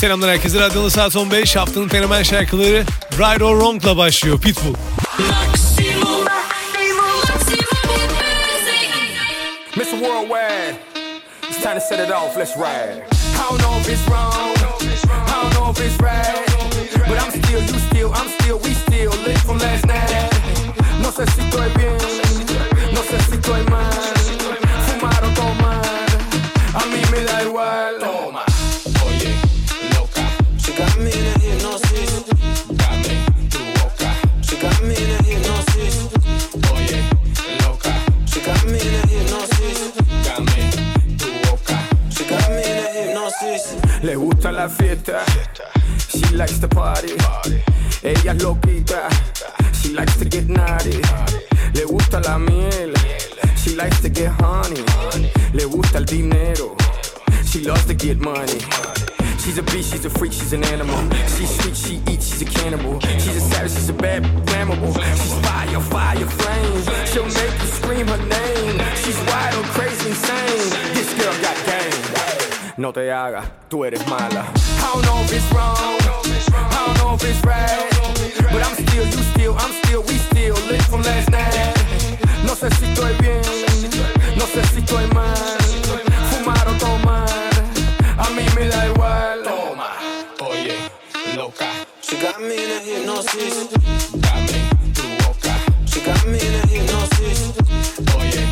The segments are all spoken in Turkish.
Selamlar herkese. Radyoda saat 15. Haftanın fenomen şarkıları Right or Wrong'la başlıyor. Pitbull. Mr. Worldwide, it's time to set it off, let's ride. I don't know if it's wrong, I don't know if it's right. But I'm still, you still, I'm still, we still lit from last night. No sé si estoy bien, likes to party. Ella es loquita. She likes to get naughty. Le gusta la miel. She likes to get honey. Le gusta el dinero. She loves to get money. She's a beast, she's a freak, she's an animal. She's sweet, she eats, she's a cannibal. She's a savage, she's a bad flammable. She's fire, fire, flame. She'll make you scream her name. She's wild, crazy, insane. This girl got game. No te hagas, tú eres mala. I don't know if it's wrong, It's right. But I'm still, you still, I'm still, we still lit from last night. No sé si estoy bien, no sé si estoy mal. Fumar o tomar, a mí me da igual. Toma, oye, loca, She got me in a hypnosis. dame tu boca. She got me in a hypnosis. Oye,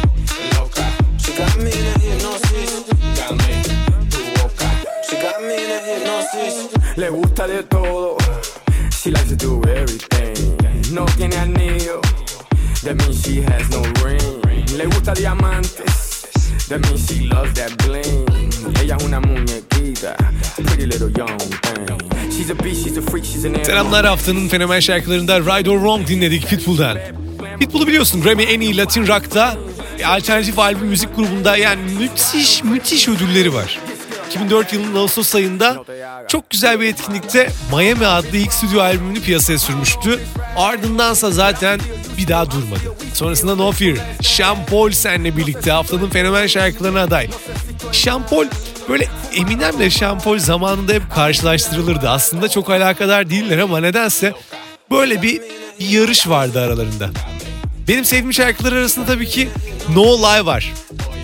loca, She got me in a hypnosis. dame tu boca. She got me in a hypnosis. Le gusta de todo. She likes to do everything. No tiene anillo. That means she has no ring. Le gusta diamantes. That means she loves that bling. Ella es una muñequita. Pretty little young thing. She's a beast, she's a freak, she's an. Selamlar haftanın fenomen şarkılarında Right or Wrong dinledik Pitbull'dan. Pitbull'u biliyorsun Grammy en iyi Latin Rock'ta alternatif albüm müzik grubunda yani müthiş müthiş ödülleri var. 2004 yılının Ağustos ayında çok güzel bir etkinlikte Miami adlı ilk stüdyo albümünü piyasaya sürmüştü. Ardındansa zaten bir daha durmadı. Sonrasında No Fear, Sean Paul senle birlikte haftanın fenomen şarkılarına aday. Sean Paul böyle Eminem'le Sean Paul zamanında hep karşılaştırılırdı. Aslında çok alakadar değiller ama nedense böyle bir, bir yarış vardı aralarında. Benim sevdiğim şarkılar arasında tabii ki No Lie var.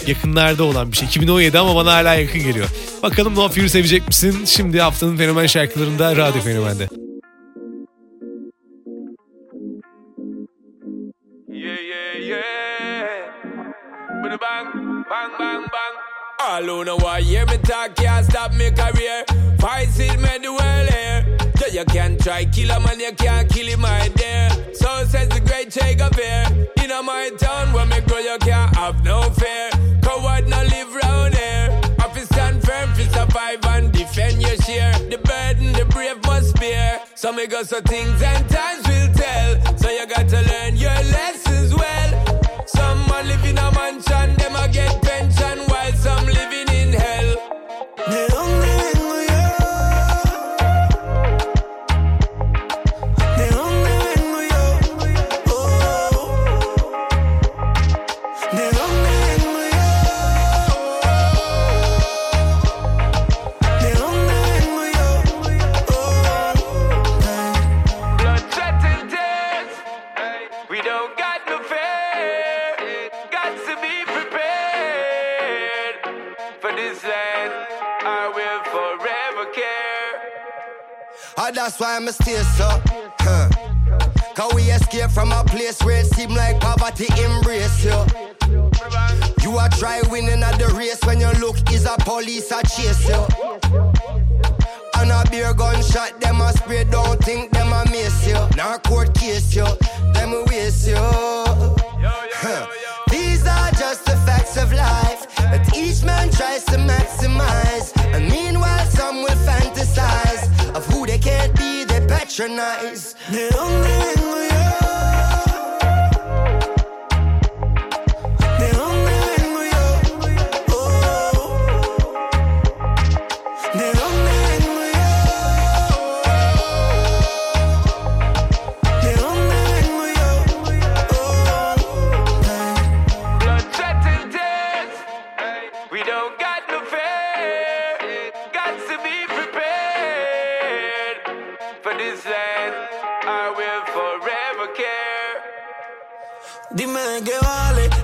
Yakınlarda olan bir şey. 2017 ama bana hala yakın geliyor. Bakalım No Fear sevecek misin? Şimdi haftanın fenomen şarkılarında Radyo Fenomen'de. Yeah, yeah, know what hear me talk can't stop me career. Fight it, me the world here. So you can try kill a man, you can't kill him, my dear. So says the great Che Guevara. In my town where me grow, you can't have no fear. Share. The burden, the brave must bear. So me go so things and times will tell. So you got to learn that's why I'm a stay so. Huh. Cause we escape from a place where it seem like poverty embrace you. You are try winning at the race when your look is a police a chase you. And a beer gunshot, them a spray, don't think them a miss you. Now court case you, them a waste you. Huh. These are just the facts of life that each man tries to maximize. And meanwhile, astronauts. ¿De dónde vengo this land, I will forever care. Dime de qué vale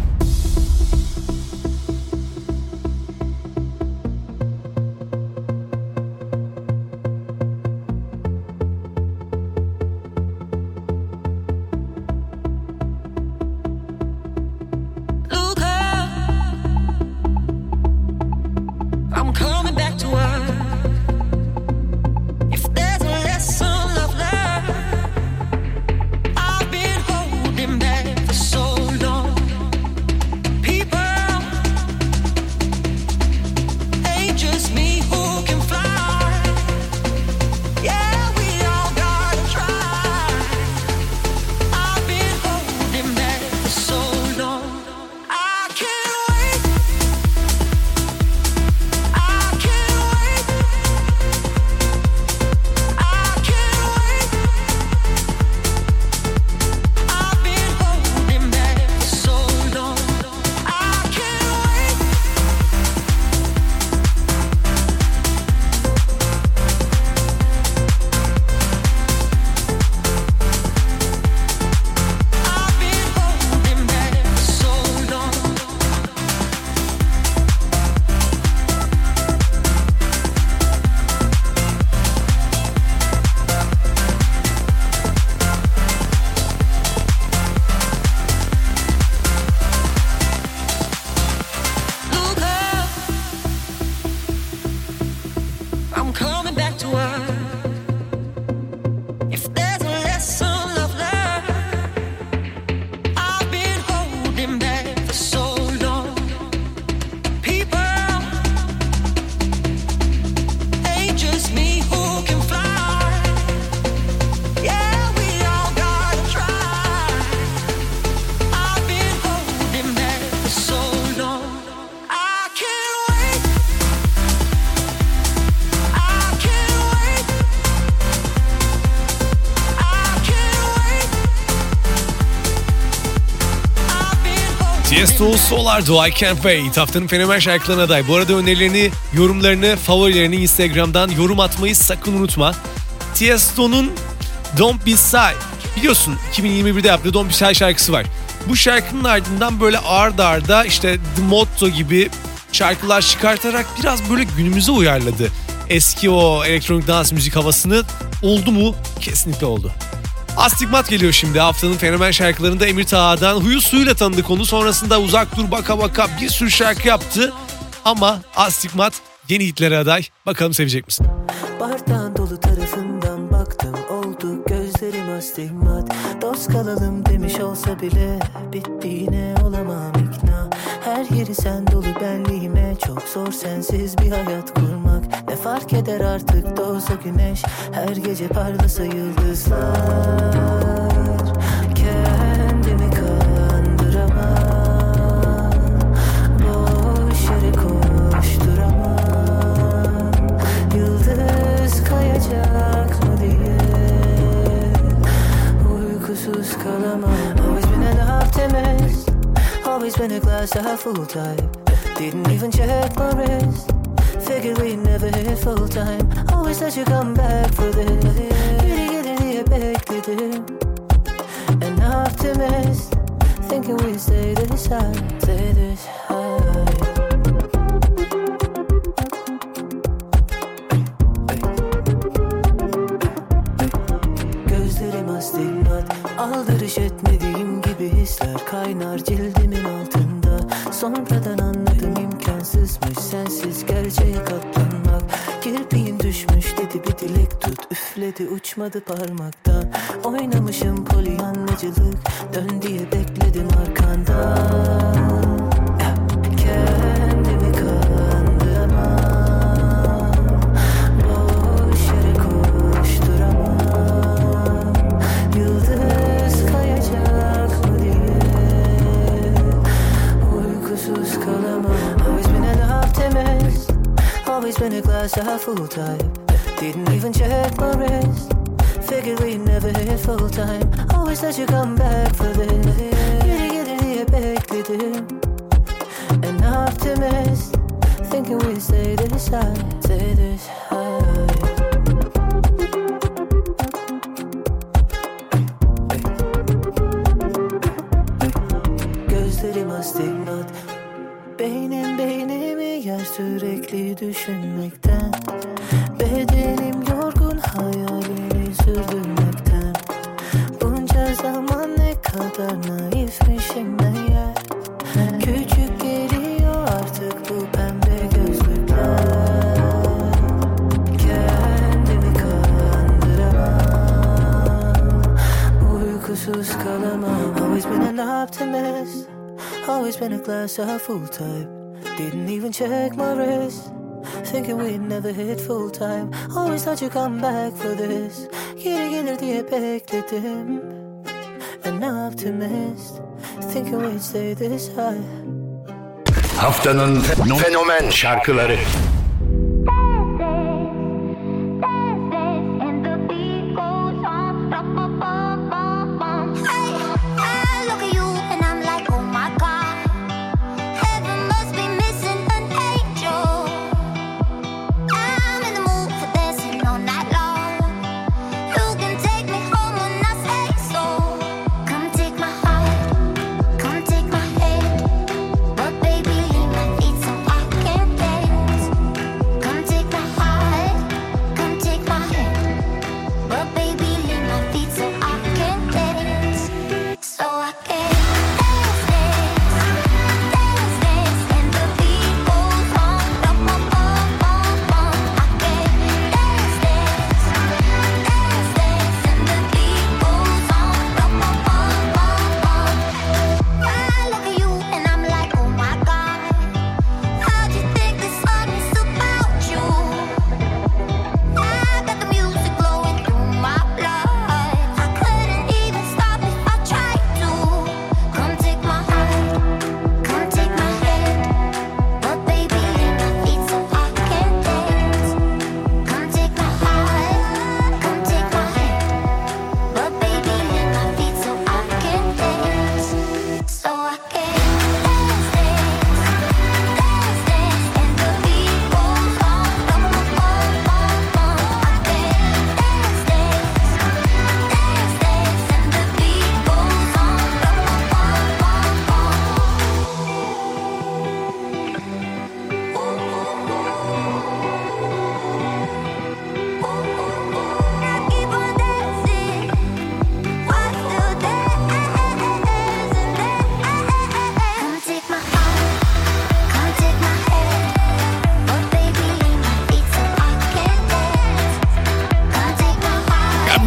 Tiesto Solardo I Can't Wait haftanın fenomen şarkılarına aday. Bu arada önerilerini, yorumlarını, favorilerini Instagram'dan yorum atmayı sakın unutma. Tiesto'nun Don't Be Shy biliyorsun 2021'de yaptığı Don't Be Shy şarkısı var. Bu şarkının ardından böyle ard arda işte The Motto gibi şarkılar çıkartarak biraz böyle günümüze uyarladı. Eski o elektronik dans müzik havasını oldu mu? Kesinlikle oldu. Astigmat geliyor şimdi. Haftanın fenomen şarkılarında Emir Taha'dan huyu suyuyla tanıdık onu. Sonrasında uzak dur baka baka bir sürü şarkı yaptı. Ama Astigmat yeni hitlere aday. Bakalım sevecek misin? Bardağın dolu tarafından baktım oldu gözlerim astigmat. Dost kalalım demiş olsa bile bittiğine olamam ikna. Her yeri sen dolu benliğime çok zor sensiz bir hayat kurmak fark eder artık doğsa güneş. Her gece parlasa yıldızlar Kendimi kandıramam. Boş yere koşturamam. Yıldız kayacak mı diye Uykusuz kalamam. Always been an optimist. Always been a glass half full type Didn't even check my wrist Figured we'd never hit full time Always that you come back for this. Biri gelir diye bekledim An optimist Thinking we'd stay this high Stay this high Aldırış etmediğim gibi hisler kaynar cildimin altında. Sonradan üfledi uçmadı parmaktan Oynamışım polyanlacılık dön diye bekledim arkandan Kendimi kandıramam. Boş yere koşturamam. Yıldız kayacak mı diye. Uykusuz kalamam. Always been a optimist. Always been a glass half full type Didn't even check my wrist Figured we'd never hit full time. Always let you come back for this Geri gelir diye bekledim An optimist Thinking we'd stay this high Stay this high. Gözlerim astigmat. Beynim beynimi yer sürekli düşünmekten Been a glass half full type Didn't even check my wrist. Thinking we'd never hit full time. Always thought you'd come back for this. Geri gelir diye bekledim. An optimist. Thinking we'd stay this high. Haftanın fe- fenomen şarkıları.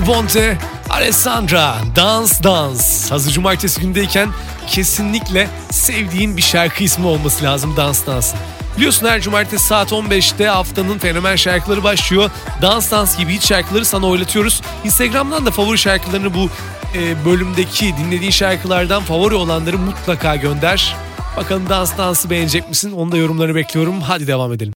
Bonte, Alessandra, Dans Dans. Hazır cumartesi gündeyken kesinlikle sevdiğin bir şarkı ismi olması lazım Dans Dans'ın. Biliyorsun her cumartesi saat 15'te haftanın fenomen şarkıları başlıyor. Dans Dans gibi hiç şarkıları sana oylatıyoruz. Instagram'dan da favori şarkılarını bu e, bölümdeki dinlediğin şarkılardan favori olanları mutlaka gönder. Bakalım Dans Dans'ı beğenecek misin? Onu da yorumlarını bekliyorum. Hadi devam edelim.